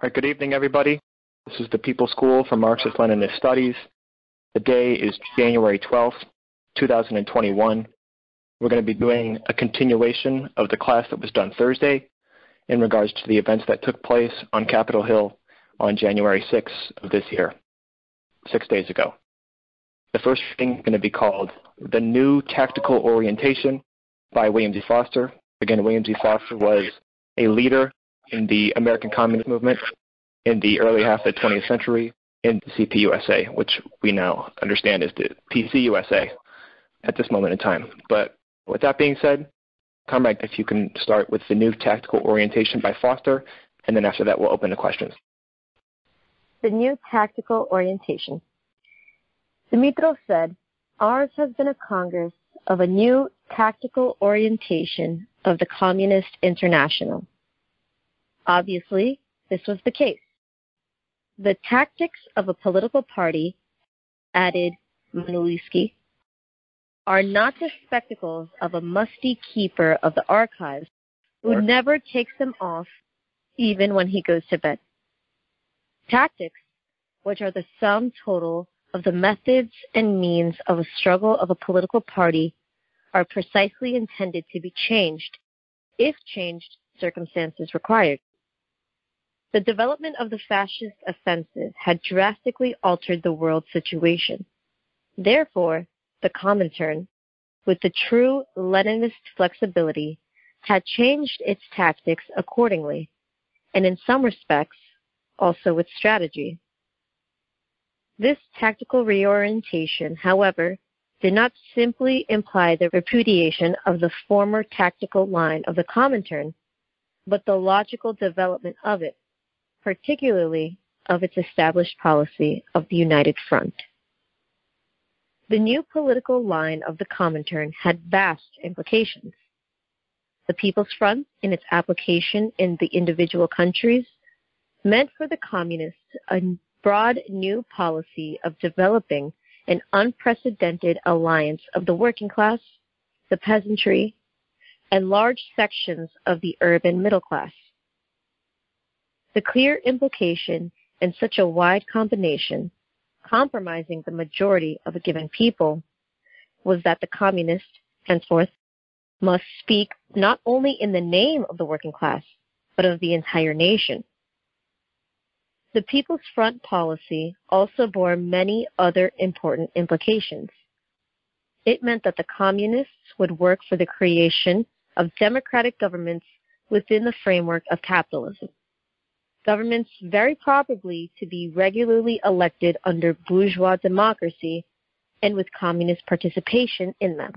All right, good evening, everybody. This is the People School for Marxist-Leninist Studies. The day is January 12th, 2021. We're going to be doing a continuation of the class that was done Thursday in regards to the events that took place on Capitol Hill on January 6th of this year, six days ago. The first thing is going to be called The New Tactical Orientation by William Z. Foster. Again, William Z. Foster was a leader in the American Communist Movement in the early half of the 20th century in the CPUSA, which we now understand is the PCUSA at this moment in time. But with that being said, Comrade, if you can start with the new tactical orientation by Foster, and then after that we'll open to questions. The new tactical orientation. Dimitrov said, Ours has been a Congress of a new tactical orientation of the Communist International. Obviously, this was the case. The tactics of a political party, added Manuilsky, are not the spectacles of a musty keeper of the archives who never takes them off even when he goes to bed. Tactics, which are the sum total of the methods and means of a struggle of a political party, are precisely intended to be changed if changed circumstances required. The development of the fascist offensive had drastically altered the world situation. Therefore, the Comintern, with the true Leninist flexibility, had changed its tactics accordingly, and in some respects, also its strategy. This tactical reorientation, however, did not simply imply the repudiation of the former tactical line of the Comintern, but the logical development of it particularly of its established policy of the United Front. The new political line of the Comintern had vast implications. The People's Front, in its application in the individual countries, meant for the Communists a broad new policy of developing an unprecedented alliance of the working class, the peasantry, and large sections of the urban middle class. The clear implication in such a wide combination, compromising the majority of a given people, was that the communist, henceforth, must speak not only in the name of the working class, but of the entire nation. The People's Front policy also bore many other important implications. It meant that the communists would work for the creation of democratic governments within the framework of capitalism governments very probably to be regularly elected under bourgeois democracy and with communist participation in them.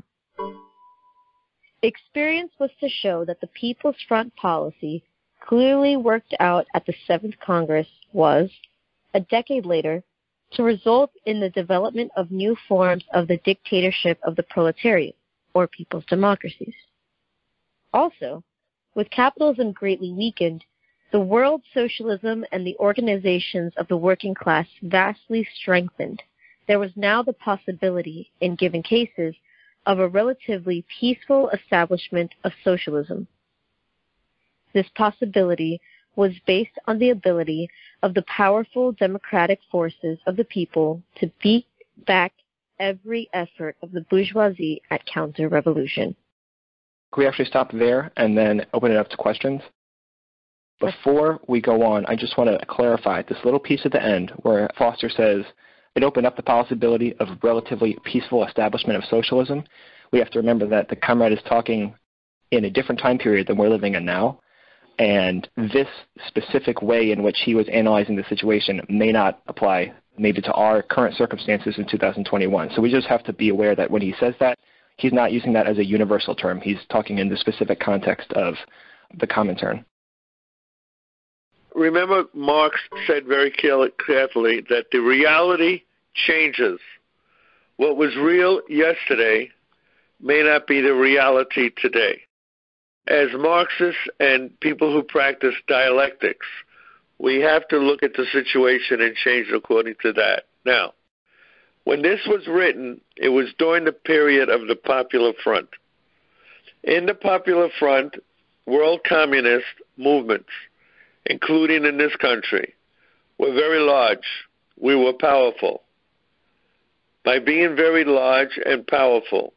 Experience was to show that the People's Front policy, clearly worked out at the Seventh Congress, was, a decade later, to result in the development of new forms of the dictatorship of the proletariat, or people's democracies. Also, with capitalism greatly weakened, the world socialism and the organizations of the working class vastly strengthened. There was now the possibility, in given cases, of a relatively peaceful establishment of socialism. This possibility was based on the ability of the powerful democratic forces of the people to beat back every effort of the bourgeoisie at counter revolution. Can we actually stop there and then open it up to questions? Before we go on, I just want to clarify this little piece at the end where Foster says it opened up the possibility of relatively peaceful establishment of socialism. We have to remember that the comrade is talking in a different time period than we're living in now. And this specific way in which he was analyzing the situation may not apply maybe to our current circumstances in 2021. So we just have to be aware that when he says that, he's not using that as a universal term. He's talking in the specific context of the Comintern remember Marx said very carefully that the reality changes. What was real yesterday may not be the reality today. As Marxists and people who practice dialectics, we have to look at the situation and change according to that. Now, when this was written, it was during the period of the Popular Front. In the Popular Front, world communist movements including in this country, were very large. We were powerful. By being very large and powerful,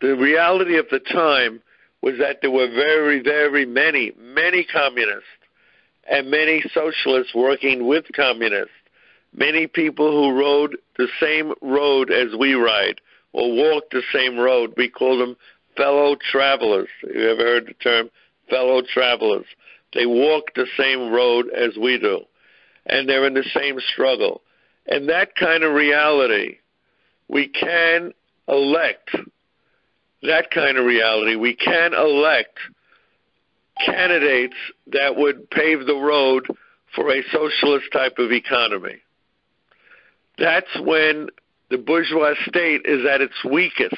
the reality of the time was that there were very, very many, many communists and many socialists working with communists. Many people who rode the same road as we ride or walked the same road. We call them fellow travelers. You ever heard the term fellow travelers? They walk the same road as we do, and they're in the same struggle. And that kind of reality, we can elect that kind of reality. We can elect candidates that would pave the road for a socialist type of economy. That's when the bourgeois state is at its weakest.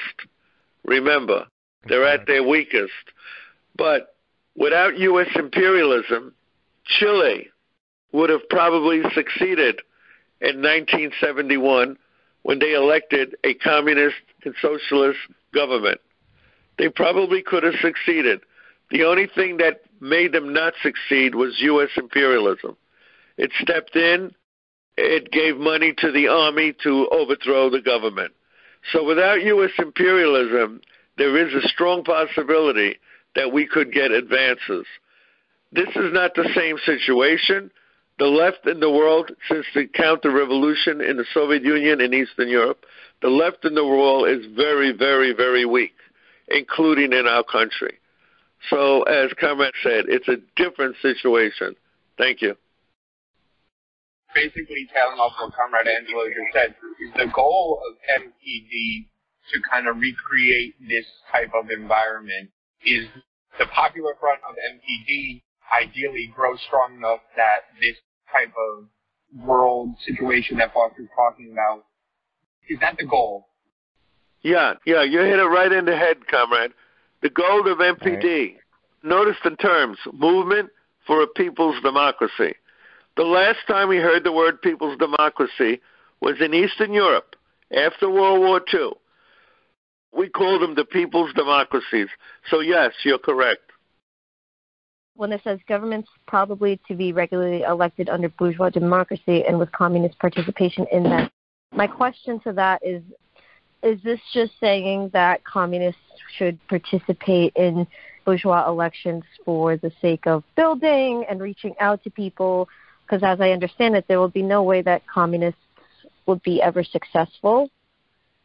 Remember, they're at their weakest. But without U.S. imperialism, Chile would have probably succeeded in 1971 when they elected a communist and socialist government. They probably could have succeeded. The only thing that made them not succeed was U.S. imperialism. It stepped in, it gave money to the army to overthrow the government. So without U.S. imperialism, there is a strong possibility that we could get advances. This is not the same situation. The left in the world, since the counter revolution in the Soviet Union and Eastern Europe, the left in the world is very, very, very weak, including in our country. So, as Comrade said, it's a different situation. Thank you. Basically, telling off what Comrade Angelo just said, the goal of MPD to kind of recreate this type of environment? Is the popular front of MPD ideally grow strong enough that this type of world situation that Foster's talking about, is that the goal? Yeah, yeah, you hit it right in the head, comrade. The goal of MPD, right. notice the terms, movement for a people's democracy. The last time we heard the word people's democracy was in Eastern Europe after World War II. We call them the people's democracies. So, yes, you're correct. When it says governments probably to be regularly elected under bourgeois democracy and with communist participation in them, my question to that is is this just saying that communists should participate in bourgeois elections for the sake of building and reaching out to people? Because as I understand it, there will be no way that communists would be ever successful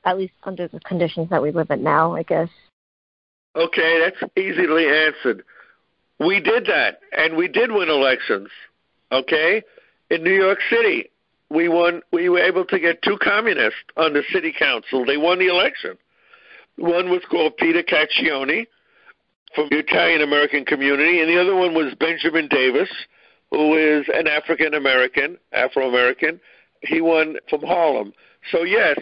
at least under the conditions that we live in now, I guess. Okay, that's easily answered. We did that, and we did win elections. Okay, in New York City, we won. We were able to get two communists on the city council. They won the election. One was called Peter Cacchione from the Italian American community, and the other one was Benjamin Davis, who is an African American, Afro American. He won from Harlem. So yes,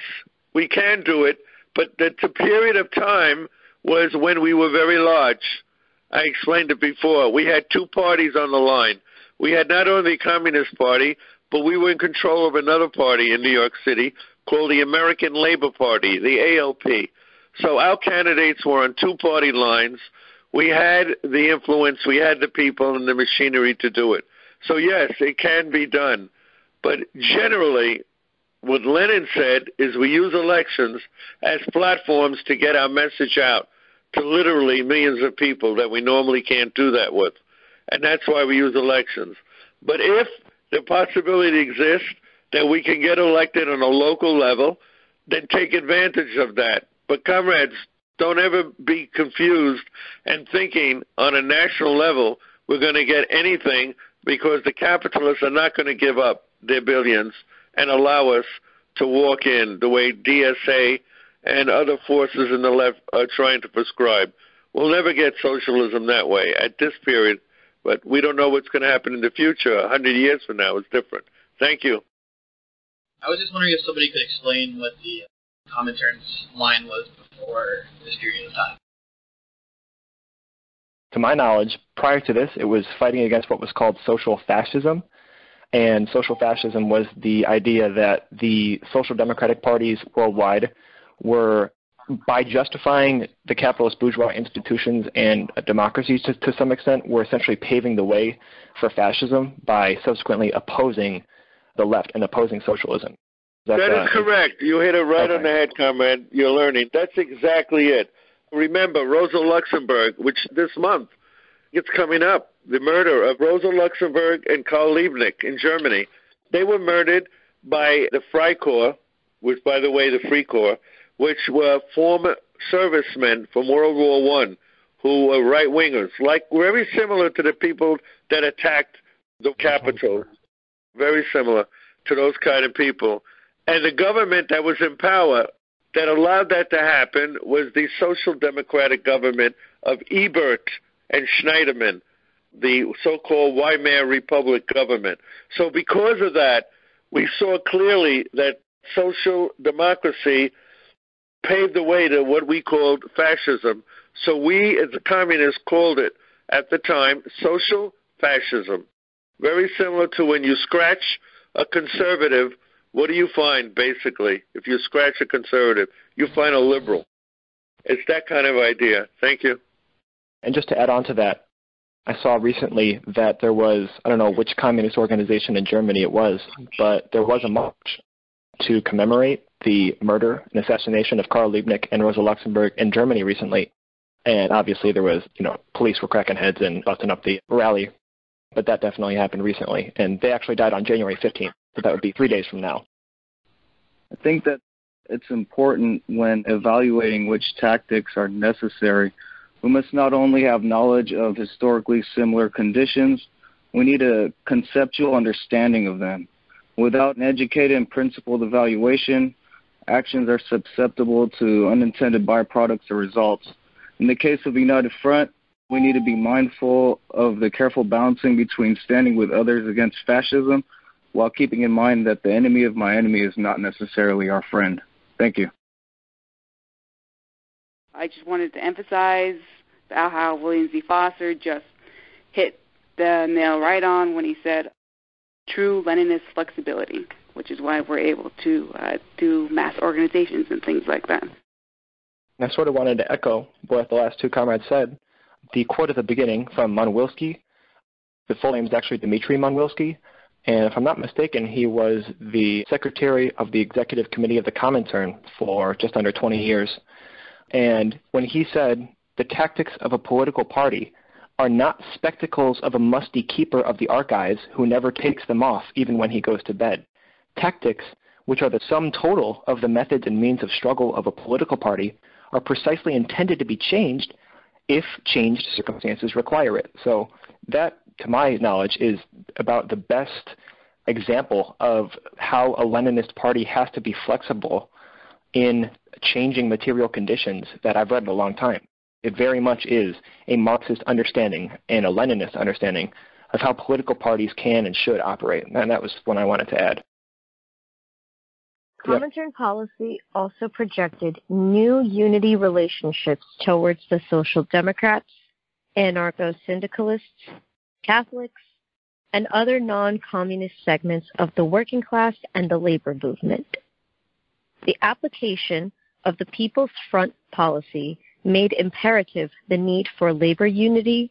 we can do it, but the, the period of time was when we were very large. I explained it before. We had two parties on the line. We had not only the Communist Party, but we were in control of another party in New York City called the American Labor Party, the ALP. So our candidates were on two party lines. We had the influence, we had the people and the machinery to do it. So, yes, it can be done. But generally, what Lenin said is we use elections as platforms to get our message out to literally millions of people that we normally can't do that with. And that's why we use elections. But if the possibility exists that we can get elected on a local level, then take advantage of that. But comrades, don't ever be confused and thinking on a national level we're going to get anything because the capitalists are not going to give up their billions and allow us to walk in the way DSA and other forces in the left are trying to prescribe. We'll never get socialism that way at this period, but we don't know what's going to happen in the future. A hundred years from now is different. Thank you. I was just wondering if somebody could explain what the Comintern's line was before this period of time. To my knowledge, prior to this, it was fighting against what was called social fascism, and social fascism was the idea that the social democratic parties worldwide were by justifying the capitalist bourgeois institutions and democracies to, to some extent, we're essentially paving the way for fascism by subsequently opposing the left and opposing socialism. That's, that is uh, correct. You hit it right okay. on the head, comrade. You're learning. That's exactly it. Remember, Rosa Luxemburg, which this month it's coming up, the murder of Rosa Luxemburg and Karl Liebknecht in Germany. They were murdered by the Freikorps, which, by the way, the Freikorps, which were former servicemen from World War One who were right wingers, like very similar to the people that attacked the Capitol, very similar to those kind of people. And the government that was in power that allowed that to happen was the social democratic government of Ebert and Scheidemann, the so-called Weimar Republic government. So because of that, we saw clearly that social democracy paved the way to what we called fascism. So we, as the communists, called it at the time social fascism. Very similar to when you scratch a conservative, what do you find basically? If you scratch a conservative, you find a liberal. It's that kind of idea. Thank you. And just to add on to that, I saw recently that there was, I don't know which communist organization in Germany it was, but there was a march to commemorate the murder and assassination of Karl Liebknecht and Rosa Luxemburg in Germany recently. And obviously there was, you know, police were cracking heads and busting up the rally. But that definitely happened recently. And they actually died on January 15th. So that would be three days from now. I think that it's important when evaluating which tactics are necessary. We must not only have knowledge of historically similar conditions, we need a conceptual understanding of them. Without an educated and principled evaluation, actions are susceptible to unintended byproducts or results. In the case of the United Front, we need to be mindful of the careful balancing between standing with others against fascism while keeping in mind that the enemy of my enemy is not necessarily our friend. Thank you. I just wanted to emphasize about how William Z. Foster just hit the nail right on when he said true Leninist flexibility, which is why we're able to uh, do mass organizations and things like that. I sort of wanted to echo what the last two comrades said. The quote at the beginning from Manuilsky, the full name is actually Dmitry Manuilsky, and if I'm not mistaken, he was the secretary of the executive committee of the Comintern for just under 20 years. And when he said, the tactics of a political party are not spectacles of a musty keeper of the archives who never takes them off even when he goes to bed. Tactics, which are the sum total of the methods and means of struggle of a political party, are precisely intended to be changed if changed circumstances require it. So that to my knowledge, is about the best example of how a Leninist party has to be flexible in changing material conditions that I've read in a long time. It very much is a Marxist understanding and a Leninist understanding of how political parties can and should operate. And that was what I wanted to add. Comintern policy also projected new unity relationships towards the Social Democrats, anarcho syndicalists, Catholics, and other non-communist segments of the working class and the labor movement. The application of the People's Front policy made imperative the need for labor unity,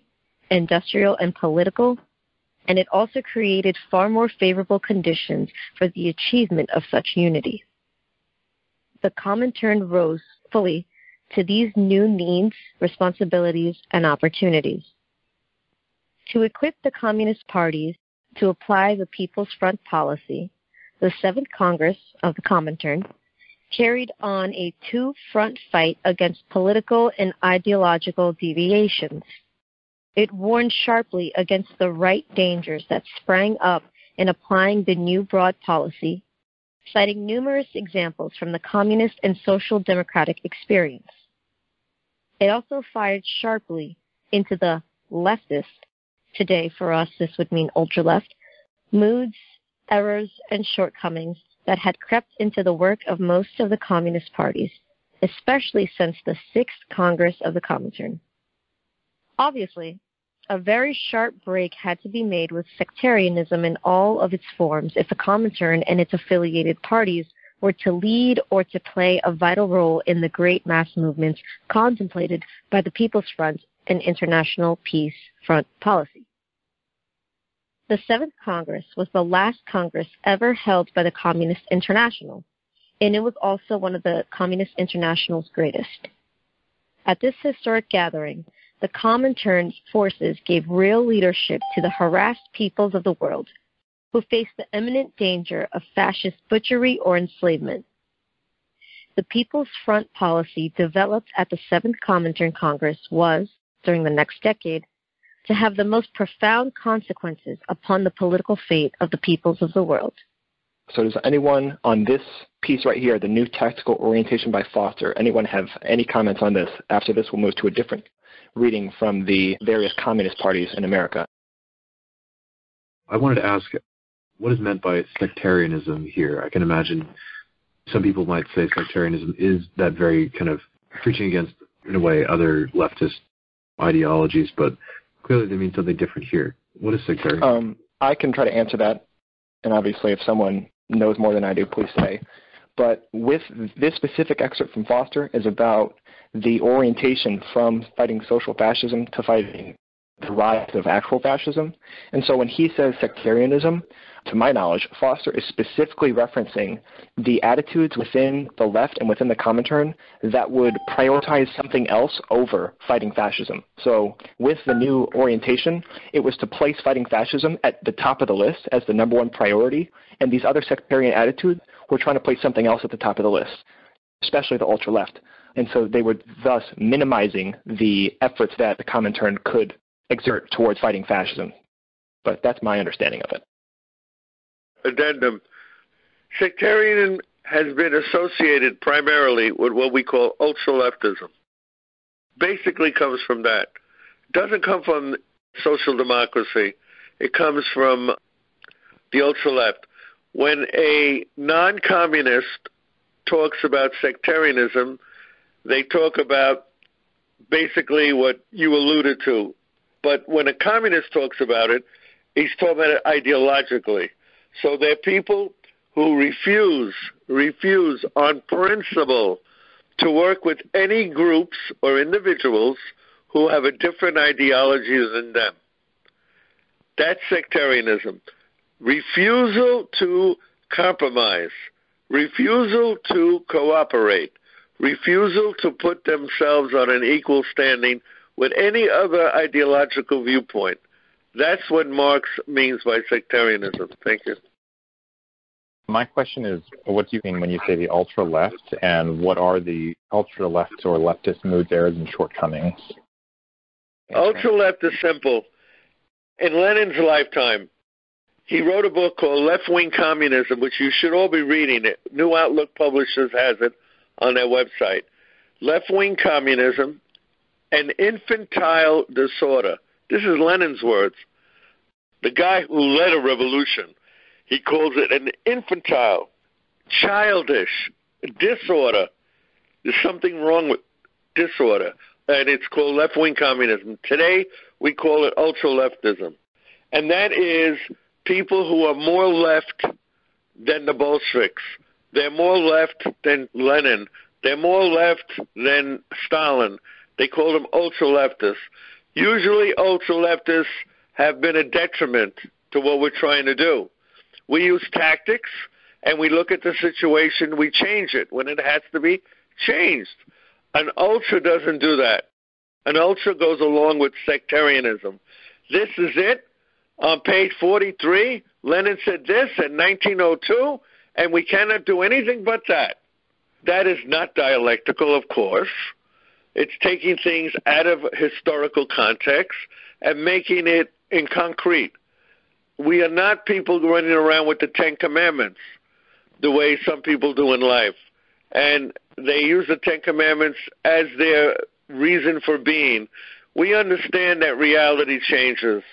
industrial and political, and it also created far more favorable conditions for the achievement of such unity. The Comintern rose fully to these new needs, responsibilities, and opportunities to equip the Communist parties to apply the People's Front policy, the Seventh Congress of the Comintern carried on a two front fight against political and ideological deviations. It warned sharply against the right dangers that sprang up in applying the new broad policy, citing numerous examples from the communist and social democratic experience. It also fired sharply into the leftist today for us, this would mean ultra left, moods, errors, and shortcomings that had crept into the work of most of the communist parties, especially since the Sixth Congress of the Comintern. Obviously, a very sharp break had to be made with sectarianism in all of its forms if the Comintern and its affiliated parties were to lead or to play a vital role in the great mass movements contemplated by the People's Front and International Peace Front policy. The Seventh Congress was the last Congress ever held by the Communist International, and it was also one of the Communist International's greatest. At this historic gathering, the Comintern forces gave real leadership to the harassed peoples of the world who faced the imminent danger of fascist butchery or enslavement. The People's Front policy developed at the Seventh Comintern Congress was, during the next decade, to have the most profound consequences upon the political fate of the peoples of the world. So, does anyone on this piece right here, the new tactical orientation by Foster, anyone have any comments on this? After this, we'll move to a different reading from the various communist parties in America. I wanted to ask what is meant by sectarianism here? I can imagine some people might say sectarianism is that very kind of preaching against, in a way, other leftist ideologies, but clearly they mean something different here. What is sectarianism? Um, I can try to answer that, and obviously, if someone knows more than I do, please say. But with this specific excerpt from Foster is about the orientation from fighting social fascism to fighting the rise of actual fascism. And so when he says sectarianism, to my knowledge, Foster is specifically referencing the attitudes within the left and within the Comintern that would prioritize something else over fighting fascism. So with the new orientation, it was to place fighting fascism at the top of the list as the number one priority, and these other sectarian attitudes were trying to place something else at the top of the list, especially the ultra left. And so they were thus minimizing the efforts that the Comintern could exert towards fighting fascism. But that's my understanding of it. Addendum. Sectarianism has been associated primarily with what we call ultra-leftism. Basically comes from that. Doesn't come from social democracy. It comes from the ultra-left. When a non-communist talks about sectarianism, they talk about basically what you alluded to, but when a communist talks about it, he's talking about it ideologically. So they're people who refuse, refuse on principle to work with any groups or individuals who have a different ideology than them. That's sectarianism. Refusal to compromise, refusal to cooperate, refusal to put themselves on an equal standing with any other ideological viewpoint. That's what Marx means by sectarianism. Thank you. My question is, what do you mean when you say the ultra left, and what are the ultra left or leftist moods, errors, and shortcomings? Ultra left is simple. In Lenin's lifetime, he wrote a book called Left Wing Communism, which you should all be reading. It. New Outlook Publishers has it on their website. Left Wing Communism an infantile disorder. This is Lenin's words. The guy who led a revolution, he calls it an infantile, childish disorder. There's something wrong with disorder, and it's called left wing communism. Today, we call it ultra leftism. And that is people who are more left than the Bolsheviks. They're more left than Lenin. They're more left than Stalin. They call them ultra leftists. Usually, ultra leftists have been a detriment to what we're trying to do. We use tactics and we look at the situation, we change it when it has to be changed. An ultra doesn't do that. An ultra goes along with sectarianism. This is it. On page 43, Lenin said this in 1902, and we cannot do anything but that. That is not dialectical, of course. It's taking things out of historical context and making it in concrete. We are not people running around with the Ten Commandments the way some people do in life. And they use the Ten Commandments as their reason for being. We understand that reality changes.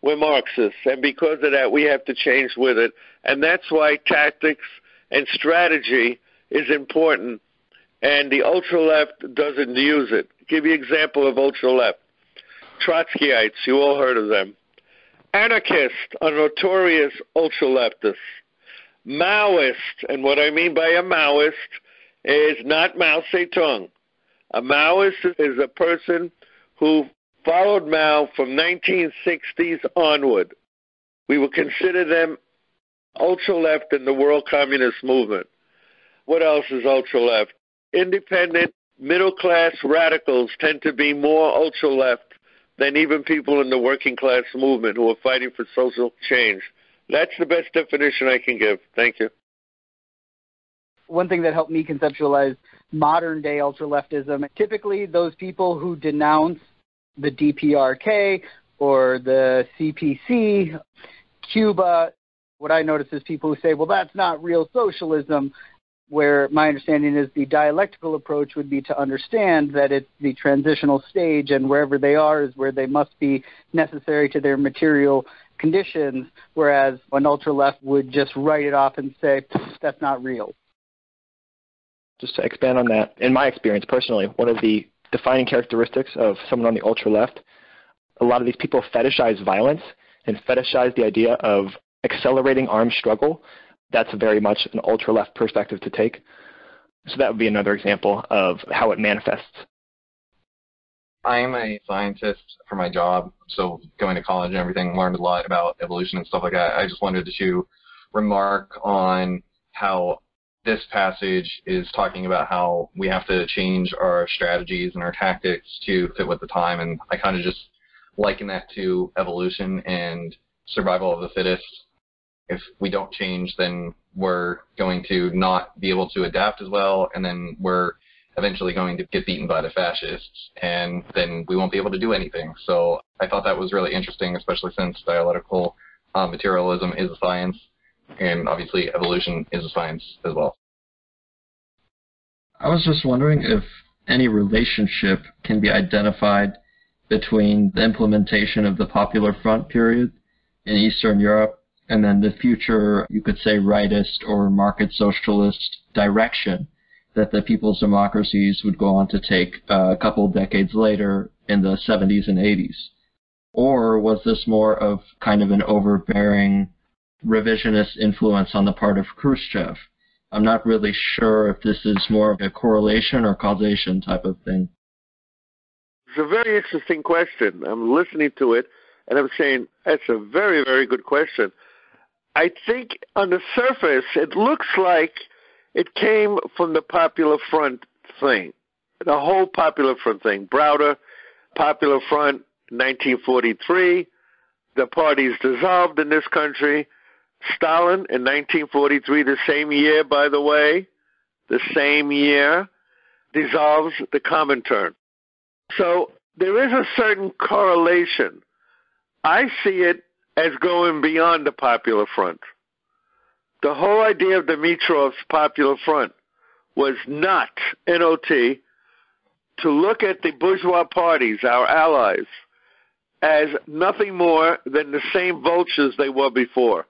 We're Marxists, and because of that, we have to change with it. And that's why tactics and strategy is important and the ultra left doesn't use it. Give you an example of ultra left. Trotskyites, you all heard of them. Anarchists are notorious ultra leftists. Maoist. And what I mean by a Maoist is not Mao Zedong. A Maoist is a person who followed Mao from 1960s onward. We would consider them ultra left in the world communist movement. What else is ultra left? Independent, middle class radicals tend to be more ultra left than even people in the working class movement who are fighting for social change. That's the best definition I can give. Thank you. One thing that helped me conceptualize modern day ultra leftism typically, those people who denounce the DPRK or the CPC, Cuba, what I notice is people who say, well, that's not real socialism where my understanding is the dialectical approach would be to understand that it's the transitional stage and wherever they are is where they must be necessary to their material conditions, whereas an ultra left would just write it off and say, that's not real. Just to expand on that, in my experience personally, one of the defining characteristics of someone on the ultra left, a lot of these people fetishize violence and fetishize the idea of accelerating armed struggle that's very much an ultra left perspective to take. So that would be another example of how it manifests. I'm a scientist for my job, so going to college and everything, learned a lot about evolution and stuff like that. I just wanted to remark on how this passage is talking about how we have to change our strategies and our tactics to fit with the time, and I kind of just liken that to evolution and survival of the fittest if we don't change, then we're going to not be able to adapt as well, and then we're eventually going to get beaten by the fascists, and then we won't be able to do anything. So I thought that was really interesting, especially since dialectical uh, materialism is a science, and obviously evolution is a science as well. I was just wondering if any relationship can be identified between the implementation of the Popular Front period in Eastern Europe and then the future, you could say, rightist or market socialist direction that the people's democracies would go on to take uh, a couple decades later in the 70s and 80s? Or was this more of kind of an overbearing revisionist influence on the part of Khrushchev? I'm not really sure if this is more of a correlation or causation type of thing. It's a very interesting question. I'm listening to it and I'm saying that's a very, very good question. I think on the surface, it looks like it came from the Popular Front thing, the whole Popular Front thing. Browder, Popular Front, 1943. The parties dissolved in this country. Stalin in 1943, the same year, by the way, the same year, dissolves the Comintern. So there is a certain correlation. I see it as going beyond the Popular Front. The whole idea of Dimitrov's Popular Front was not, NOT, to look at the bourgeois parties, our allies, as nothing more than the same vultures they were before,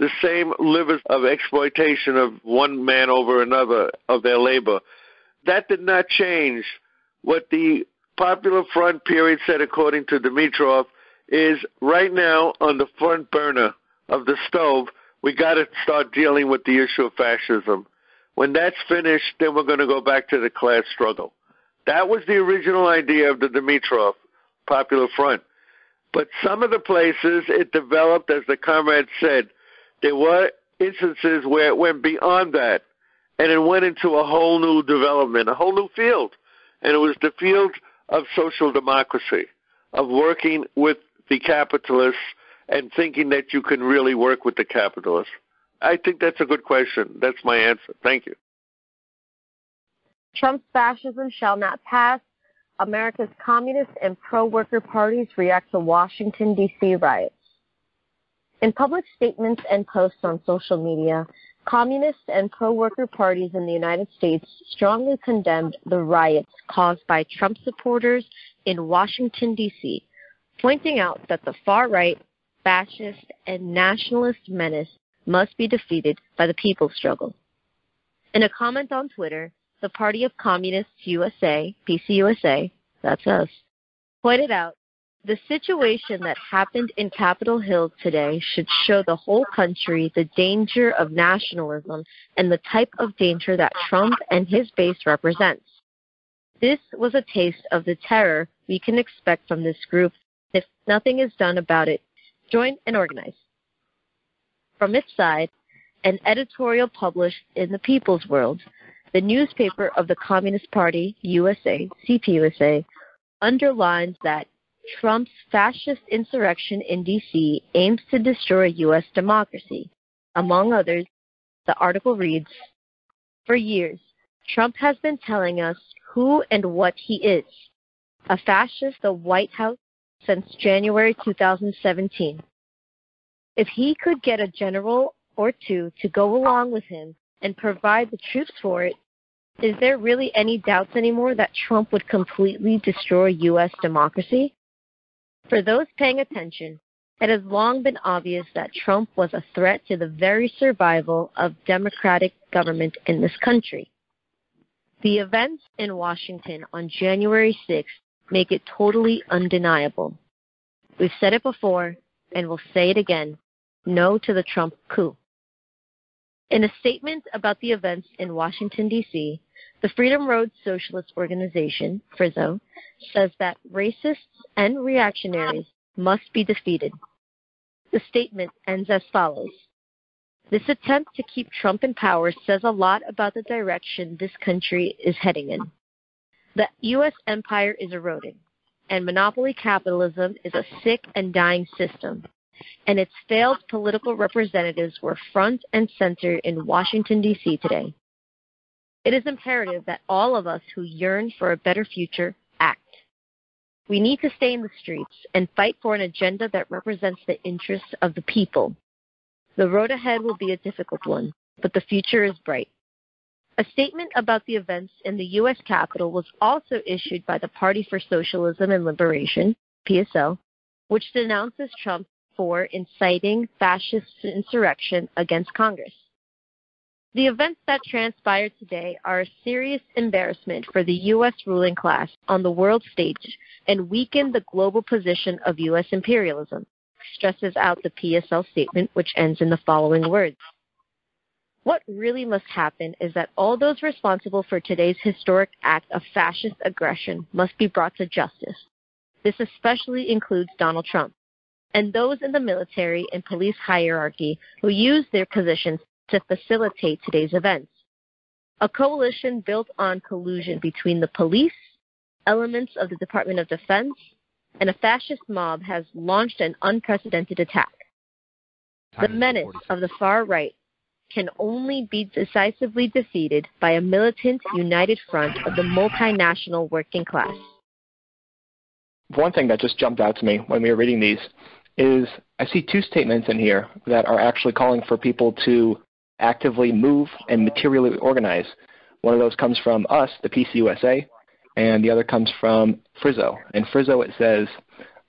the same livers of exploitation of one man over another of their labor. That did not change. What the Popular Front period said, according to Dimitrov, is right now on the front burner of the stove. We got to start dealing with the issue of fascism. When that's finished, then we're going to go back to the class struggle. That was the original idea of the Dimitrov Popular Front. But some of the places it developed, as the comrade said, there were instances where it went beyond that and it went into a whole new development, a whole new field. And it was the field of social democracy, of working with the capitalists and thinking that you can really work with the capitalists? I think that's a good question. That's my answer. Thank you. Trump's fascism shall not pass. America's communist and pro worker parties react to Washington, D.C. riots. In public statements and posts on social media, communist and pro worker parties in the United States strongly condemned the riots caused by Trump supporters in Washington, D.C pointing out that the far right, fascist, and nationalist menace must be defeated by the people's struggle. In a comment on Twitter, the Party of Communists USA, PCUSA, that's us, pointed out The situation that happened in Capitol Hill today should show the whole country the danger of nationalism and the type of danger that Trump and his base represents. This was a taste of the terror we can expect from this group if nothing is done about it. Join and organize. From its side, an editorial published in the People's World, the newspaper of the Communist Party USA, CPUSA, underlines that Trump's fascist insurrection in D.C. aims to destroy U.S. democracy. Among others, the article reads For years, Trump has been telling us who and what he is a fascist, the White House, since January 2017. If he could get a general or two to go along with him and provide the troops for it, is there really any doubts anymore that Trump would completely destroy U.S. democracy? For those paying attention, it has long been obvious that Trump was a threat to the very survival of democratic government in this country. The events in Washington on January 6th make it totally undeniable. We've said it before, and we'll say it again no to the Trump coup. In a statement about the events in Washington, D.C., the Freedom Road Socialist Organization, FRIZO, says that racists and reactionaries must be defeated. The statement ends as follows This attempt to keep Trump in power says a lot about the direction this country is heading in. The U.S. empire is eroding, and monopoly capitalism is a sick and dying system, and its failed political representatives were front and center in Washington, D.C. today. It is imperative that all of us who yearn for a better future act. We need to stay in the streets and fight for an agenda that represents the interests of the people. The road ahead will be a difficult one, but the future is bright. A statement about the events in the U.S. Capitol was also issued by the Party for Socialism and Liberation, PSL, which denounces Trump for inciting fascist insurrection against Congress. The events that transpired today are a serious embarrassment for the U.S. ruling class on the world stage and weaken the global position of U.S. imperialism, stresses out the PSL statement, which ends in the following words. What really must happen is that all those responsible for today's historic act of fascist aggression must be brought to justice. This especially includes Donald Trump and those in the military and police hierarchy who use their positions to facilitate today's events. A coalition built on collusion between the police, elements of the Department of Defense, and a fascist mob has launched an unprecedented attack. The menace of the far right can only be decisively defeated by a militant, united front of the multinational working class. One thing that just jumped out to me when we were reading these is I see two statements in here that are actually calling for people to actively move and materially organize. One of those comes from us, the PCUSA, and the other comes from Frizzo. In Frizzo, it says,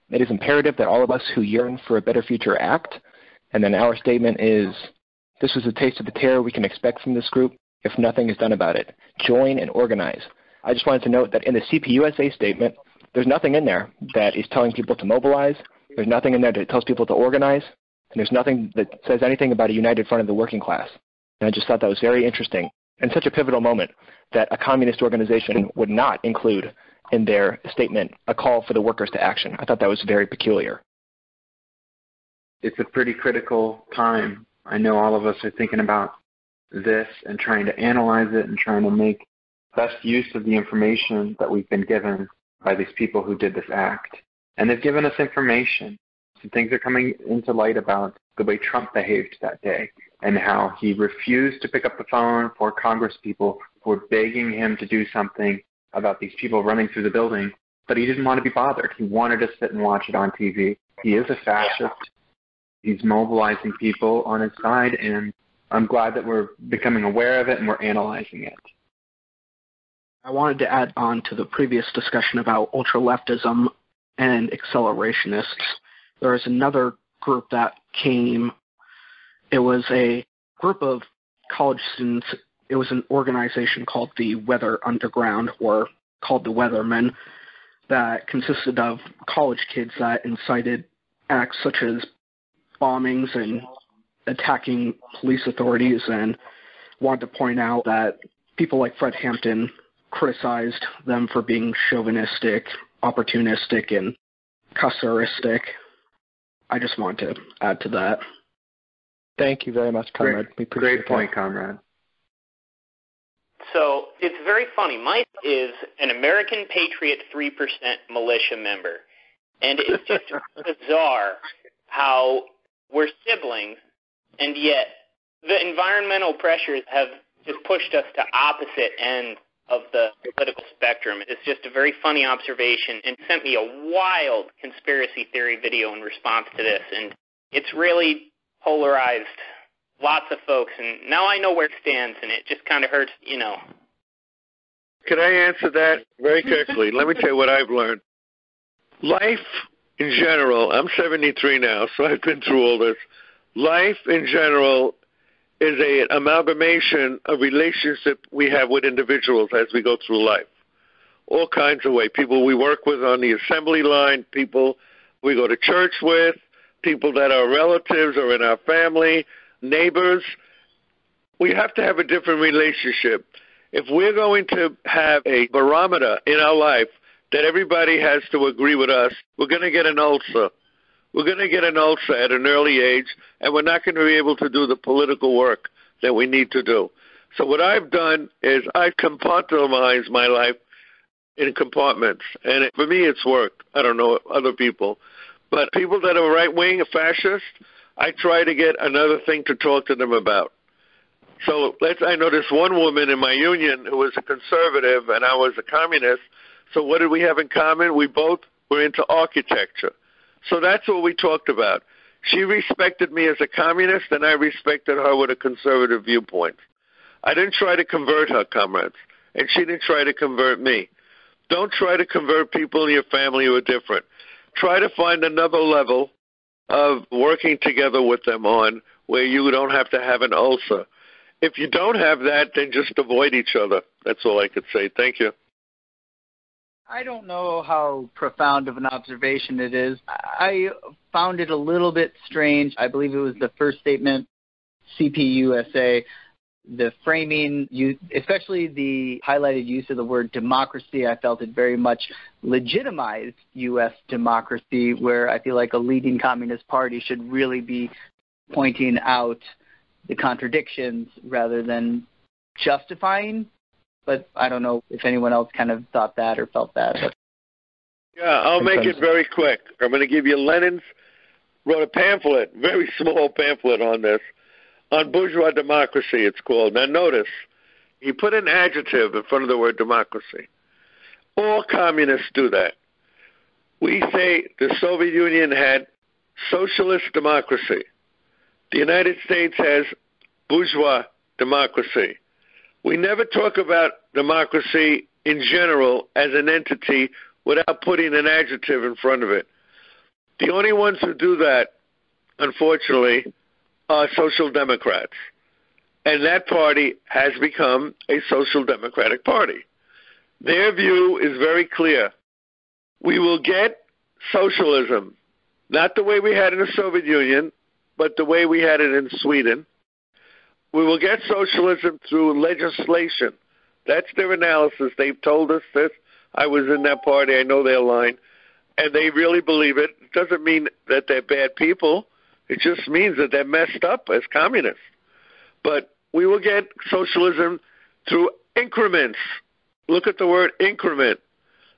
It is imperative that all of us who yearn for a better future act. And then our statement is, This was a taste of the terror we can expect from this group if nothing is done about it. Join and organize. I just wanted to note that in the CPUSA statement, there's nothing in there that is telling people to mobilize. There's nothing in there that tells people to organize. And there's nothing that says anything about a united front of the working class. And I just thought that was very interesting and such a pivotal moment that a communist organization would not include in their statement a call for the workers to action. I thought that was very peculiar. It's a pretty critical time. I know all of us are thinking about this and trying to analyze it and trying to make best use of the information that we've been given by these people who did this act. And they've given us information some things are coming into light about the way Trump behaved that day and how he refused to pick up the phone for Congress people who were begging him to do something about these people running through the building, but he didn't want to be bothered. He wanted to sit and watch it on TV. He is a fascist. He's mobilizing people on his side, and I'm glad that we're becoming aware of it and we're analyzing it. I wanted to add on to the previous discussion about ultra leftism and accelerationists there was another group that came. It was a group of college students. It was an organization called the Weather Underground, or called the Weathermen. that consisted of college kids that incited acts such as bombings and attacking police authorities and wanted to point out that people like Fred Hampton criticized them for being chauvinistic, opportunistic, and Custeristic. I just want to add to that. Thank you very much, Comrade. Great, great point, that. Comrade. So it's very funny. Mike is an American Patriot 3% militia member. And it's just bizarre how we're siblings, and yet the environmental pressures have just pushed us to opposite ends of the political spectrum. It's just a very funny observation and sent me a wild conspiracy theory video in response to this. And it's really polarized lots of folks. And now I know where it stands, and it just kind of hurts, you know. Can I answer that very quickly? Let me tell you what I've learned. Life in general, I'm 73 now, so I've been through all this. Life in general is a, an amalgamation of relationship we have with individuals as we go through life. All kinds of way. People we work with on the assembly line, people we go to church with, people that are relatives or in our family, neighbors. We have to have a different relationship. If we're going to have a barometer in our life that everybody has to agree with us, we're going to get an ulcer we're going to get an ulcer at an early age, and we're not going to be able to do the political work that we need to do. So what I've done is I've compartmentalized my life in compartments, and for me, it's worked. I don't know other people, but people that are right wing, fascist, I try to get another thing to talk to them about. So let's. I know this one woman in my union who was a conservative, and I was a communist. So what did we have in common? We both were into architecture. So that's what we talked about. She respected me as a communist, and I respected her with a conservative viewpoint. I didn't try to convert her, comrades, and she didn't try to convert me. Don't try to convert people in your family who are different. Try to find another level of working together with them on where you don't have to have an ulcer. If you don't have that, then just avoid each other. That's all I could say. Thank you. I don't know how profound of an observation it is. I found it a little bit strange. I believe it was the first statement, CPUSA, the framing, especially the highlighted use of the word democracy, I felt it very much legitimized U.S. democracy, where I feel like a leading communist party should really be pointing out the contradictions rather than justifying but I don't know if anyone else kind of thought that or felt that. But yeah, I'll make it very quick. I'm going to give you Lenin's wrote a pamphlet, very small pamphlet on this, on bourgeois democracy. It's called. Now notice, he put an adjective in front of the word democracy. All communists do that. We say the Soviet Union had socialist democracy. The United States has bourgeois democracy. We never talk about democracy in general as an entity without putting an adjective in front of it. The only ones who do that, unfortunately, are social democrats. And that party has become a social democratic party. Their view is very clear. We will get socialism, not the way we had in the Soviet Union, but the way we had it in Sweden we will get socialism through legislation. That's their analysis. They've told us this. I was in that party. I know their line. And they really believe it. It doesn't mean that they're bad people. It just means that they're messed up as communists. But we will get socialism through increments. Look at the word increment.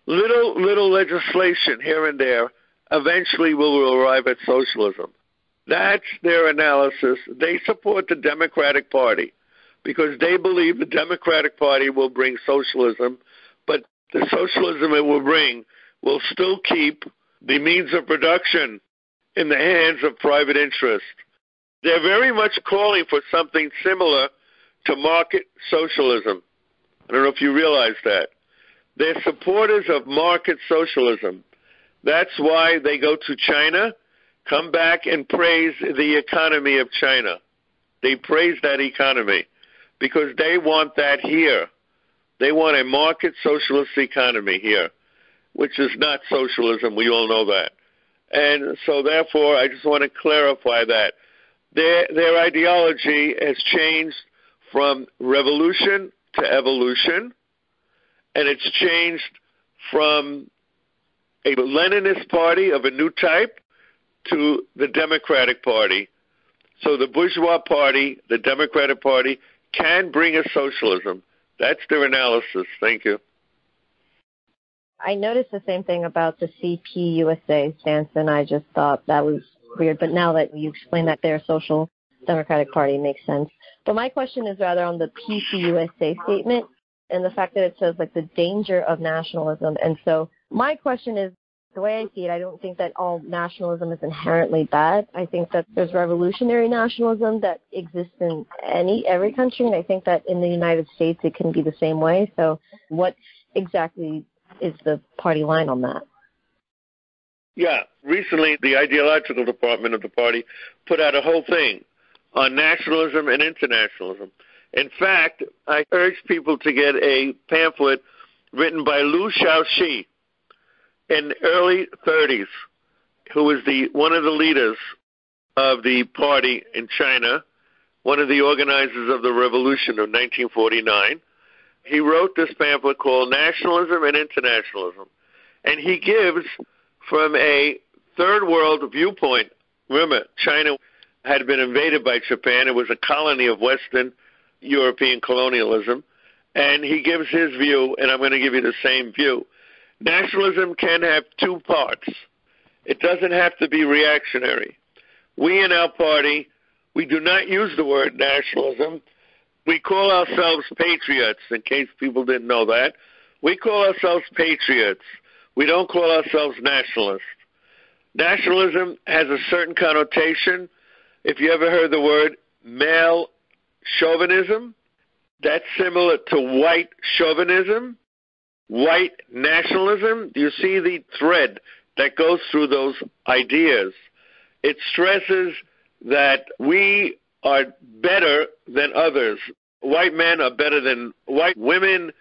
Little, little legislation here and there. Eventually, we will arrive at socialism. That's their analysis. They support the Democratic Party because they believe the Democratic Party will bring socialism, but the socialism it will bring will still keep the means of production in the hands of private interest. They're very much calling for something similar to market socialism. I don't know if you realize that. They're supporters of market socialism. That's why they go to China come back and praise the economy of China. They praise that economy because they want that here. They want a market socialist economy here. which is not socialism. We all know that. And so, therefore, I just want to clarify that. Their, their ideology has changed from revolution to evolution, and it's changed from a Leninist party of a new type to the Democratic Party. So the bourgeois party, the Democratic Party, can bring us socialism. That's their analysis. Thank you. I noticed the same thing about the CPUSA stance, and I just thought that was weird. But now that you explained that their social democratic party makes sense. But my question is rather on the PCUSA statement and the fact that it says like the danger of nationalism. And so my question is the way I see it, I don't think that all nationalism is inherently bad. I think that there's revolutionary nationalism that exists in any every country, and I think that in the United States it can be the same way. So, what exactly is the party line on that? Yeah, recently the ideological department of the party put out a whole thing on nationalism and internationalism. In fact, I urge people to get a pamphlet written by Liu Shaoqi in early 30s, who was the one of the leaders of the party in China, one of the organizers of the revolution of 1949. He wrote this pamphlet called Nationalism and Internationalism, and he gives from a third world viewpoint. Remember, China had been invaded by Japan. It was a colony of Western European colonialism. And he gives his view, and I'm going to give you the same view. Nationalism can have two parts. It doesn't have to be reactionary. We in our party, we do not use the word nationalism. We call ourselves patriots, in case people didn't know that. We call ourselves patriots. We don't call ourselves nationalists. Nationalism has a certain connotation if you ever heard the word male chauvinism, that's similar to white chauvinism, white nationalism. Do you see the thread that goes through those ideas? It stresses that we are better than others. White men are better than white women.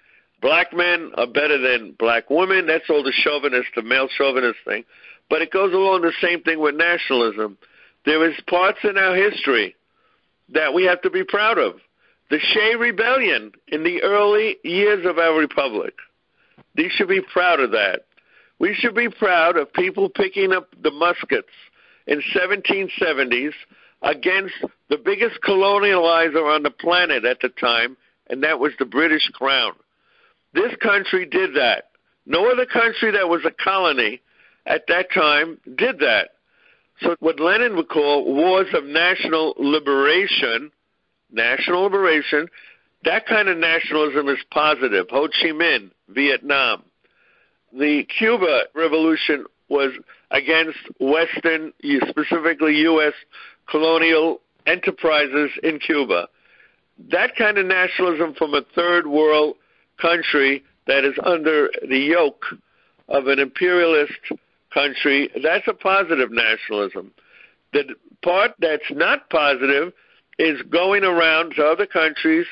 Black men are better than black women. That's all the chauvinist, the male chauvinist thing. But it goes along the same thing with nationalism. There is parts in our history that we have to be proud of. The Shay Rebellion in the early years of our republic. We should be proud of that. We should be proud of people picking up the muskets in 1770s against the biggest colonializer on the planet at the time, and that was the British Crown. This country did that. No other country that was a colony at that time did that. So what Lenin would call wars of national liberation, national liberation, that kind of nationalism is positive. Ho Chi Minh, Vietnam. The Cuba Revolution was against Western, specifically U.S. colonial enterprises in Cuba. That kind of nationalism from a third world country that is under the yoke of an imperialist country, that's a positive nationalism. The part that's not positive is going around to other countries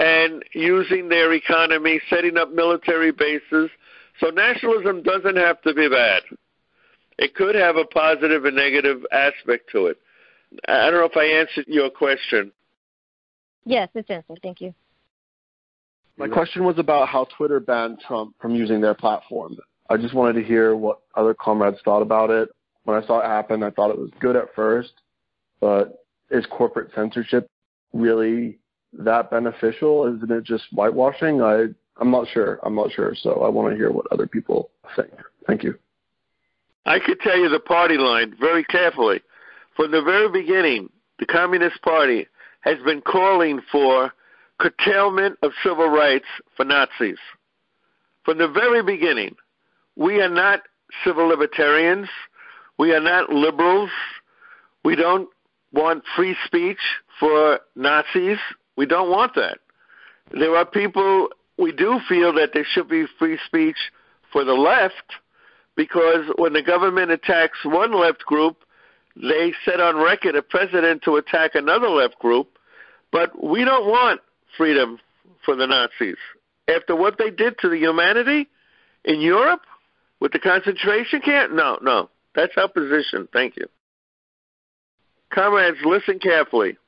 and using their economy, setting up military bases. So nationalism doesn't have to be bad. It could have a positive and negative aspect to it. I don't know if I answered your question. Yes, it's answered. Thank you. My question was about how Twitter banned Trump from using their platform. I just wanted to hear what other comrades thought about it. When I saw it happen, I thought it was good at first, but is corporate censorship really that beneficial? Isn't it just whitewashing? I I'm not sure. I'm not sure. So I want to hear what other people think. Thank you. I could tell you the party line very carefully. From the very beginning, the Communist Party has been calling for curtailment of civil rights for Nazis. From the very beginning, we are not civil libertarians. We are not liberals. We don't want free speech for Nazis. We don't want that. There are people, we do feel that there should be free speech for the left because when the government attacks one left group, they set on record a president to attack another left group. But we don't want freedom for the Nazis. After what they did to the humanity in Europe, With the concentration camp? No, no. That's our position. Thank you. Comrades, listen carefully.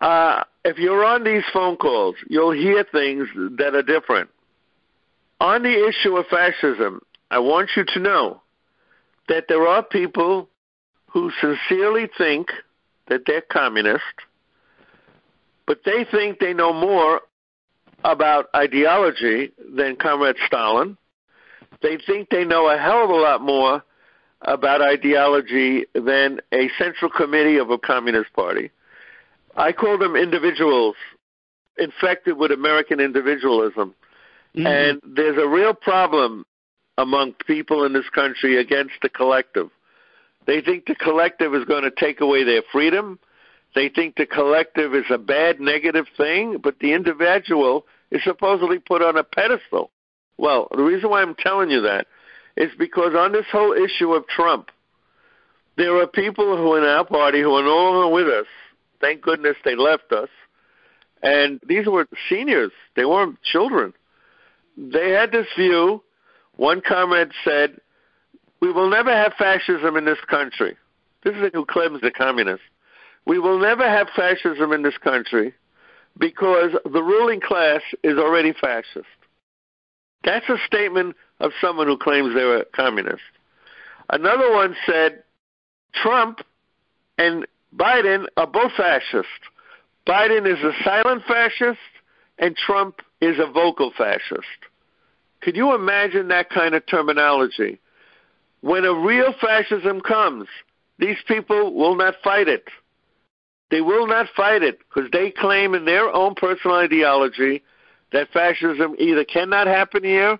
Uh, if you're on these phone calls, you'll hear things that are different. On the issue of fascism, I want you to know that there are people who sincerely think that they're communist, but they think they know more about ideology than Comrade Stalin. They think they know a hell of a lot more about ideology than a central committee of a communist party. I call them individuals infected with American individualism. Mm-hmm. And there's a real problem among people in this country against the collective. They think the collective is going to take away their freedom. They think the collective is a bad, negative thing, but the individual is supposedly put on a pedestal. Well, the reason why I'm telling you that is because on this whole issue of Trump, there are people who in our party who are no longer with us. Thank goodness they left us. And these were seniors, they weren't children. They had this view. One comrade said, We will never have fascism in this country. This is who claims the communist. We will never have fascism in this country because the ruling class is already fascist. That's a statement of someone who claims they're a communist. Another one said Trump and Biden are both fascist. Biden is a silent fascist, and Trump is a vocal fascist. Could you imagine that kind of terminology? When a real fascism comes, these people will not fight it. They will not fight it because they claim in their own personal ideology that fascism either cannot happen here,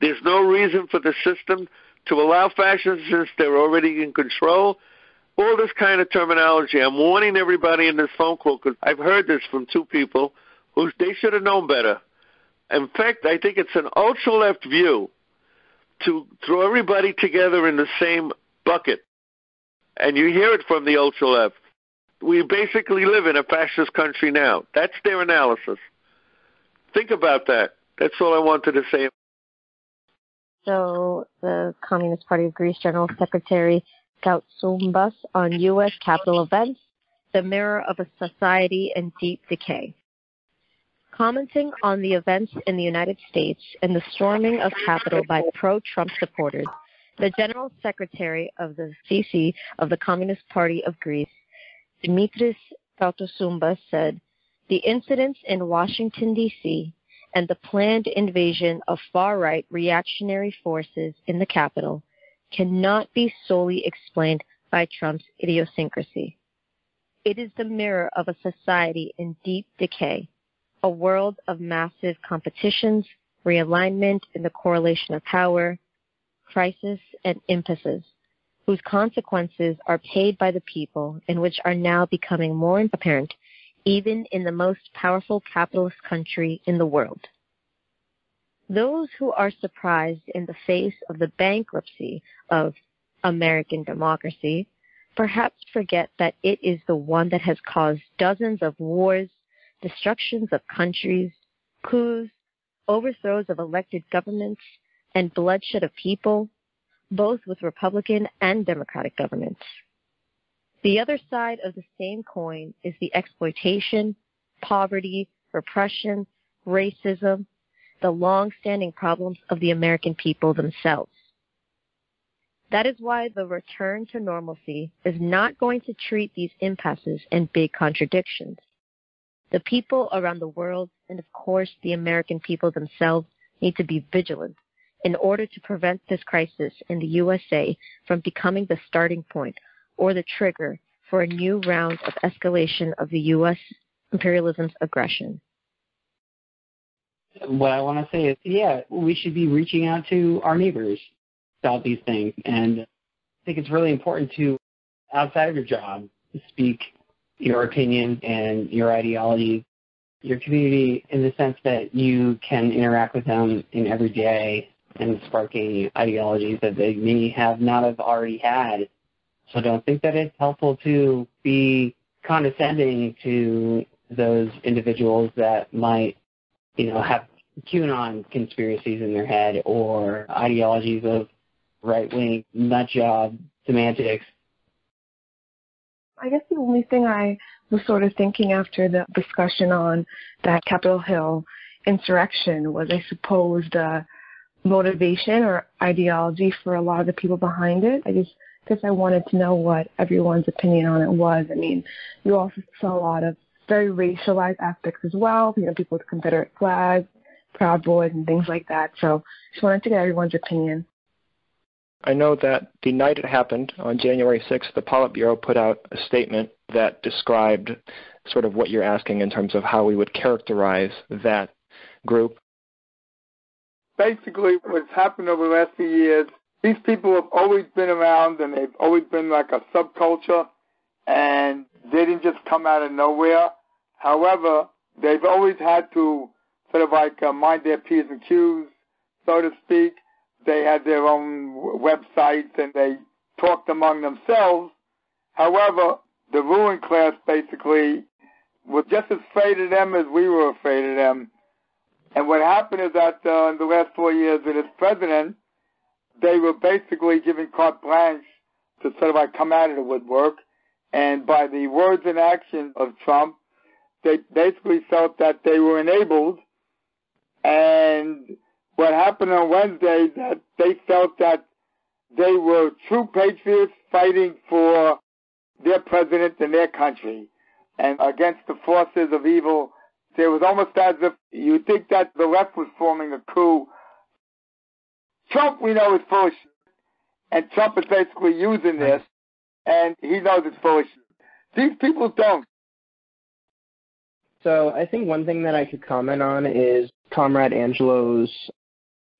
there's no reason for the system to allow fascism since they're already in control. All this kind of terminology. I'm warning everybody in this phone call because I've heard this from two people who they should have known better. In fact, I think it's an ultra left view to throw everybody together in the same bucket. And you hear it from the ultra left. We basically live in a fascist country now. That's their analysis. Think about that. That's all I wanted to say. So, the Communist Party of Greece General Secretary Koutsoumbas on U.S. Capitol events, the mirror of a society in deep decay. Commenting on the events in the United States and the storming of Capitol by pro-Trump supporters, the General Secretary of the CC of the Communist Party of Greece, Dimitris Koutsoumbas, said, the incidents in Washington, D.C., and the planned invasion of far right reactionary forces in the Capitol cannot be solely explained by Trump's idiosyncrasy. It is the mirror of a society in deep decay, a world of massive competitions, realignment in the correlation of power, crisis, and impasses, whose consequences are paid by the people and which are now becoming more apparent even in the most powerful capitalist country in the world. Those who are surprised in the face of the bankruptcy of American democracy perhaps forget that it is the one that has caused dozens of wars, destructions of countries, coups, overthrows of elected governments, and bloodshed of people, both with Republican and Democratic governments. The other side of the same coin is the exploitation, poverty, repression, racism, the long-standing problems of the American people themselves. That is why the return to normalcy is not going to treat these impasses and big contradictions. The people around the world, and of course the American people themselves, need to be vigilant in order to prevent this crisis in the USA from becoming the starting point or the trigger for a new round of escalation of the U.S. imperialism's aggression? What I want to say is, yeah, we should be reaching out to our neighbors about these things. And I think it's really important to, outside of your job, speak your opinion and your ideology, your community in the sense that you can interact with them in every day and sparking ideologies that they may have not have already had so don't think that it's helpful to be condescending to those individuals that might, you know, have QAnon conspiracies in their head or ideologies of right wing nut job semantics. I guess the only thing I was sort of thinking after the discussion on that Capitol Hill insurrection was, I suppose, the motivation or ideology for a lot of the people behind it. I just guess I wanted to know what everyone's opinion on it was. I mean, you also saw a lot of very racialized aspects as well, you know, people with Confederate flags, Proud Boys, and things like that. So just wanted to get everyone's opinion. I know that the night it happened, on January 6th, the Politburo put out a statement that described sort of what you're asking in terms of how we would characterize that group. Basically, what's happened over the last few years, these people have always been around and they've always been like a subculture and they didn't just come out of nowhere. However, they've always had to sort of like uh, mind their P's and Q's, so to speak they had their own websites and they talked among themselves. However, the ruling class basically was just as afraid of them as we were afraid of them. And what happened is that uh, in the last four years as president, they were basically giving carte blanche to sort of like come out of the woodwork. And by the words and actions of Trump, they basically felt that they were enabled and what happened on Wednesday that they felt that they were true patriots fighting for their president and their country and against the forces of evil. It was almost as if you think that the left was forming a coup. Trump, we know, is full of shit. And Trump is basically using this, and he knows it's shit. These people don't. So I think one thing that I could comment on is Comrade Angelo's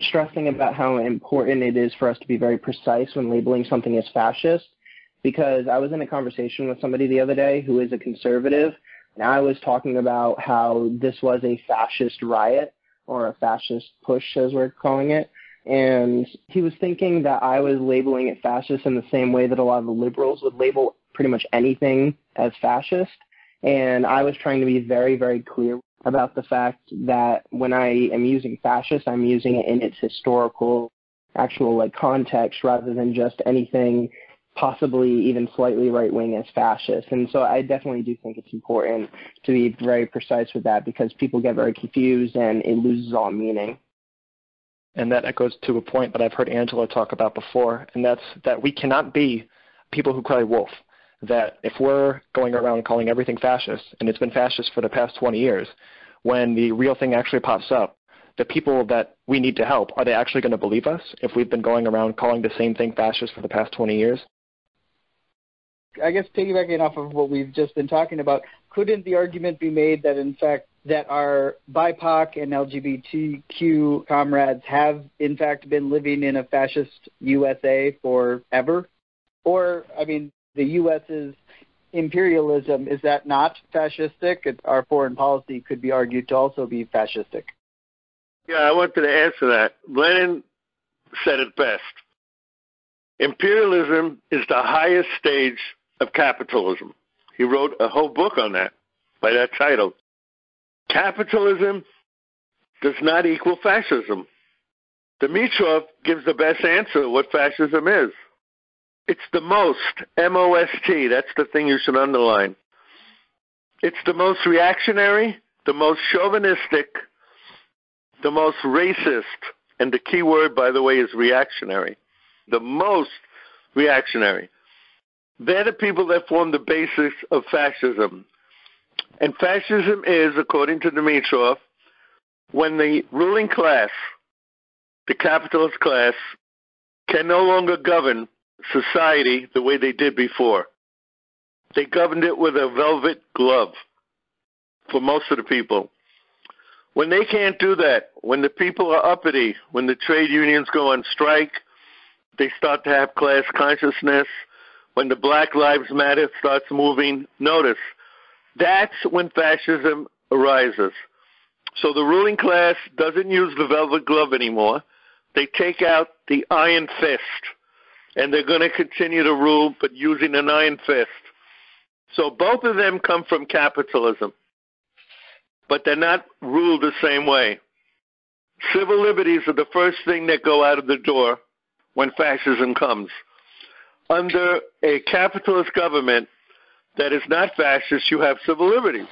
stressing about how important it is for us to be very precise when labeling something as fascist because I was in a conversation with somebody the other day who is a conservative, and I was talking about how this was a fascist riot or a fascist putsch, as we're calling it. And he was thinking that I was labeling it fascist in the same way that a lot of the liberals would label pretty much anything as fascist. And I was trying to be very, very clear about the fact that when I am using fascist, I'm using it in its historical, actual like context rather than just anything possibly even slightly right wing as fascist. And so I definitely do think it's important to be very precise with that because people get very confused and it loses all meaning. And that echoes to a point that I've heard Angela talk about before, and that's that we cannot be people who cry wolf. That if we're going around calling everything fascist, and it's been fascist for the past 20 years, when the real thing actually pops up, the people that we need to help, are they actually going to believe us if we've been going around calling the same thing fascist for the past 20 years? I guess piggybacking off of what we've just been talking about, couldn't the argument be made that in fact that our BIPOC and LGBTQ comrades have in fact been living in a fascist USA forever? Or, I mean, the U.S.'s imperialism, is that not fascistic? Our foreign policy could be argued to also be fascistic. Yeah, I wanted to answer that. Lenin said it best. Imperialism is the highest stage of capitalism. He wrote a whole book on that by that title. Capitalism does not equal fascism. Dimitrov gives the best answer what fascism is. It's the most, M O S T, that's the thing you should underline. It's the most reactionary, the most chauvinistic, the most racist, and the key word, by the way, is reactionary. The most reactionary. They're the people that form the basis of fascism. And fascism is, according to Dimitrov, when the ruling class, the capitalist class, can no longer govern society the way they did before. They governed it with a velvet glove for most of the people. When they can't do that, when the people are uppity, when the trade unions go on strike, they start to have class consciousness, when the Black Lives Matter starts moving, notice, that's when fascism arises. So the ruling class doesn't use the velvet glove anymore. They take out the iron fist and they're going to continue to rule, but using an iron fist. So both of them come from capitalism, but they're not ruled the same way. Civil liberties are the first thing that go out of the door when fascism comes. Under a capitalist government that is not fascist, you have civil liberties.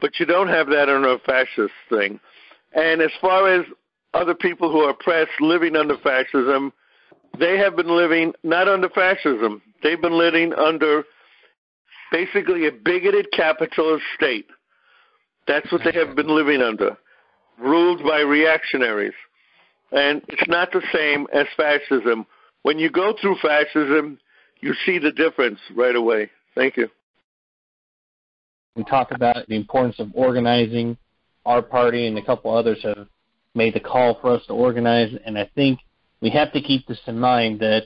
But you don't have that under a fascist thing. And as far as other people who are oppressed living under fascism, they have been living not under fascism. They've been living under basically a bigoted capitalist state. That's what they have been living under, ruled by reactionaries. And it's not the same as fascism. When you go through fascism, you see the difference right away. Thank you. We talk about the importance of organizing. Our party and a couple others have made the call for us to organize, and I think we have to keep this in mind that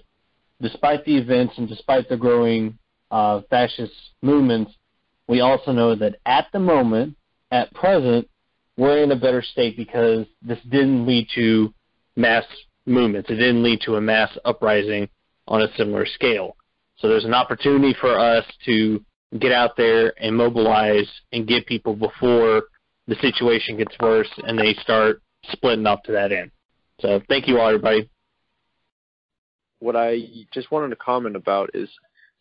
despite the events and despite the growing uh, fascist movements, we also know that at the moment, at present, we're in a better state because this didn't lead to mass movements. It didn't lead to a mass uprising on a similar scale. So there's an opportunity for us to get out there and mobilize and get people before the situation gets worse and they start splitting up to that end. So thank you all, everybody. What I just wanted to comment about is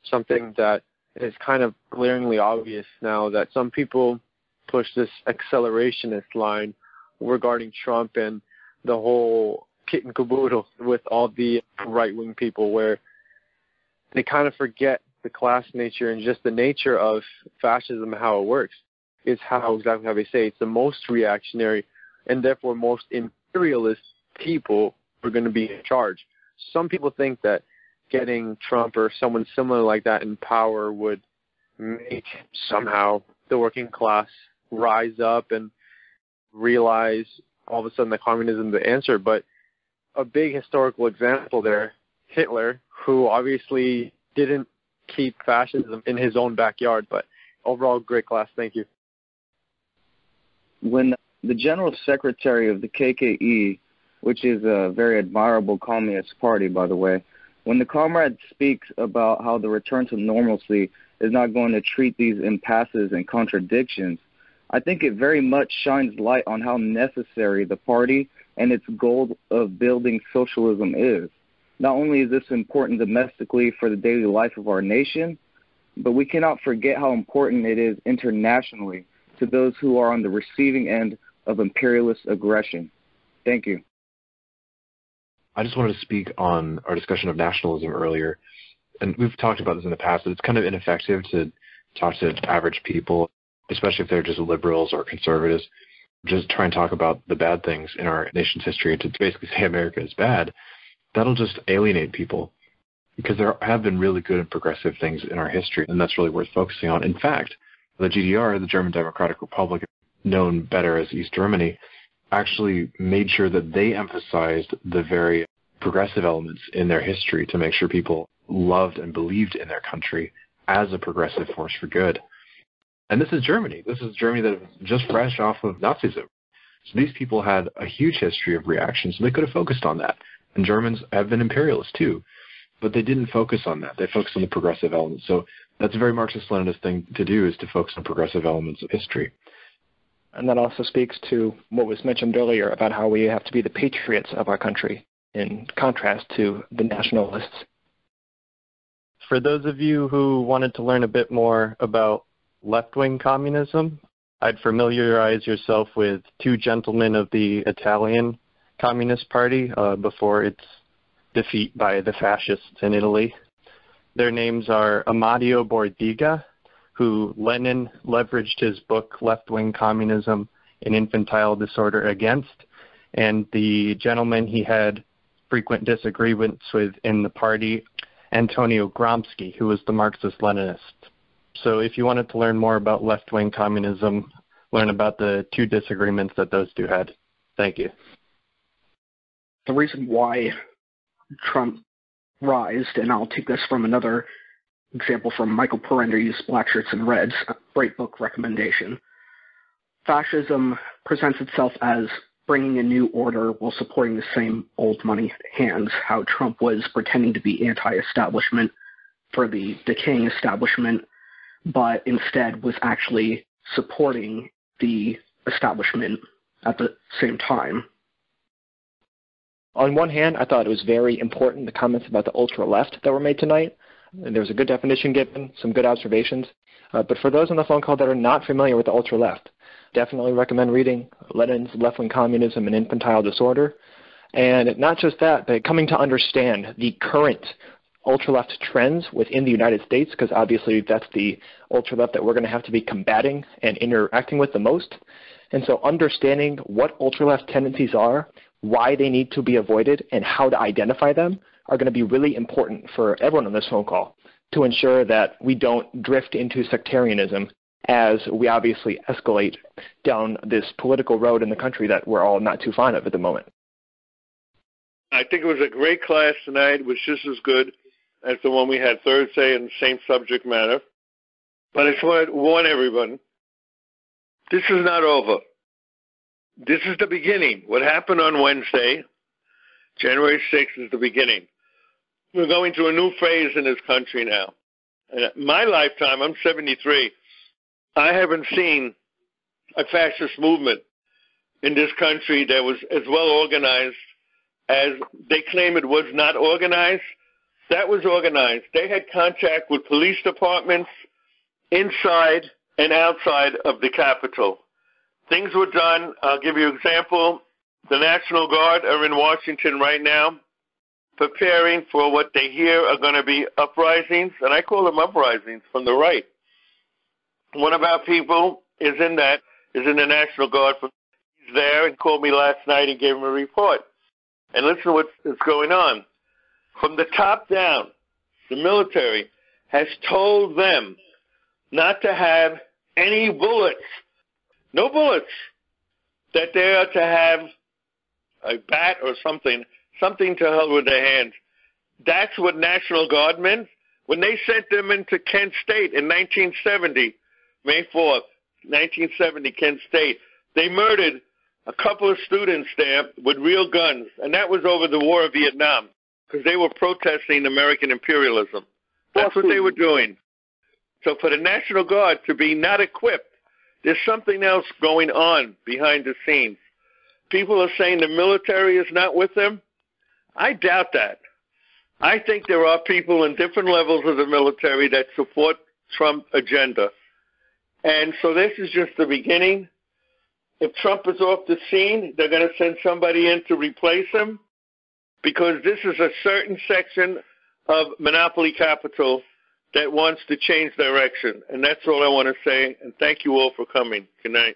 something that is kind of glaringly obvious now that some people push this accelerationist line regarding Trump and the whole kit and caboodle with all the right wing people where they kind of forget the class nature and just the nature of fascism how it works is how exactly how they say it's the most reactionary and therefore most imperialist people are going to be in charge. Some people think that getting Trump or someone similar like that in power would make somehow the working class rise up and realize all of a sudden that communism is the answer. But a big historical example there, Hitler, who obviously didn't keep fascism in his own backyard, but overall great class. Thank you. When the General Secretary of the KKE, which is a very admirable communist party, by the way, when the comrade speaks about how the return to normalcy is not going to treat these impasses and contradictions, I think it very much shines light on how necessary the party and its goal of building socialism is. Not only is this important domestically for the daily life of our nation, but we cannot forget how important it is internationally to those who are on the receiving end of imperialist aggression. Thank you. I just wanted to speak on our discussion of nationalism earlier. And we've talked about this in the past, but it's kind of ineffective to talk to average people, especially if they're just liberals or conservatives. Just try and talk about the bad things in our nation's history to basically say America is bad. That'll just alienate people because there have been really good and progressive things in our history, and that's really worth focusing on. In fact, the GDR, the German Democratic Republic, known better as East Germany, actually made sure that they emphasized the very progressive elements in their history to make sure people loved and believed in their country as a progressive force for good. And this is Germany. This is Germany that just fresh off of Nazism. So these people had a huge history of reaction, so they could have focused on that. And Germans have been imperialists too. But they didn't focus on that. They focused on the progressive elements. So that's a very Marxist-Leninist thing to do is to focus on progressive elements of history. And that also speaks to what was mentioned earlier about how we have to be the patriots of our country in contrast to the nationalists. For those of you who wanted to learn a bit more about left wing communism, I'd familiarize yourself with two gentlemen of the Italian Communist Party uh, before its defeat by the fascists in Italy. Their names are Amadeo Bordiga who Lenin leveraged his book Left Wing Communism and Infantile Disorder against, and the gentleman he had frequent disagreements with in the party, Antonio Gramsci, who was the Marxist Leninist. So if you wanted to learn more about left wing communism, learn about the two disagreements that those two had. Thank you. The reason why Trump rised, and I'll take this from another example from Michael Parenti's Black Shirts and Reds, great book recommendation. Fascism presents itself as bringing a new order while supporting the same old money hands, how Trump was pretending to be anti establishment for the decaying establishment, but instead was actually supporting the establishment at the same time. On one hand, I thought it was very important the comments about the ultra left that were made tonight. And there was a good definition given, some good observations. Uh, but for those on the phone call that are not familiar with the ultra left, definitely recommend reading Lenin's Left Wing Communism and Infantile Disorder. And not just that, but coming to understand the current ultra left trends within the United States, because obviously that's the ultra left that we're going to have to be combating and interacting with the most. And so understanding what ultra left tendencies are, why they need to be avoided, and how to identify them are going to be really important for everyone on this phone call to ensure that we don't drift into sectarianism as we obviously escalate down this political road in the country that we're all not too fond of at the moment. I think it was a great class tonight. It was just as good as the one we had Thursday in the same subject matter. But I just want to warn everyone this is not over. This is the beginning. What happened on Wednesday, January 6th, is the beginning. We're going to a new phase in this country now. And my lifetime, I'm 73, I haven't seen a fascist movement in this country that was as well organized as they claim it was not organized. That was organized. They had contact with police departments inside and outside of the Capitol. Things were done. I'll give you an example. The National Guard are in Washington right now preparing for what they hear are going to be uprisings, and I call them uprisings from the right. One of our people is in that, is in the National Guard. He's there and called me last night and gave him a report. And listen to what's going on. From the top down, the military has told them not to have any bullets, no bullets, that they are to have a bat or something, something to hold with their hands. That's what National Guard meant. When they sent them into Kent State in 1970, May 4th, 1970, Kent State, they murdered a couple of students there with real guns, and that was over the war of Vietnam because they were protesting American imperialism. That's what they were doing. So for the National Guard to be not equipped, there's something else going on behind the scenes. People are saying the military is not with them. I doubt that. I think there are people in different levels of the military that support Trump agenda. And so this is just the beginning. If Trump is off the scene, they're going to send somebody in to replace him because this is a certain section of monopoly capital that wants to change direction. And that's all I want to say. And thank you all for coming. Good night.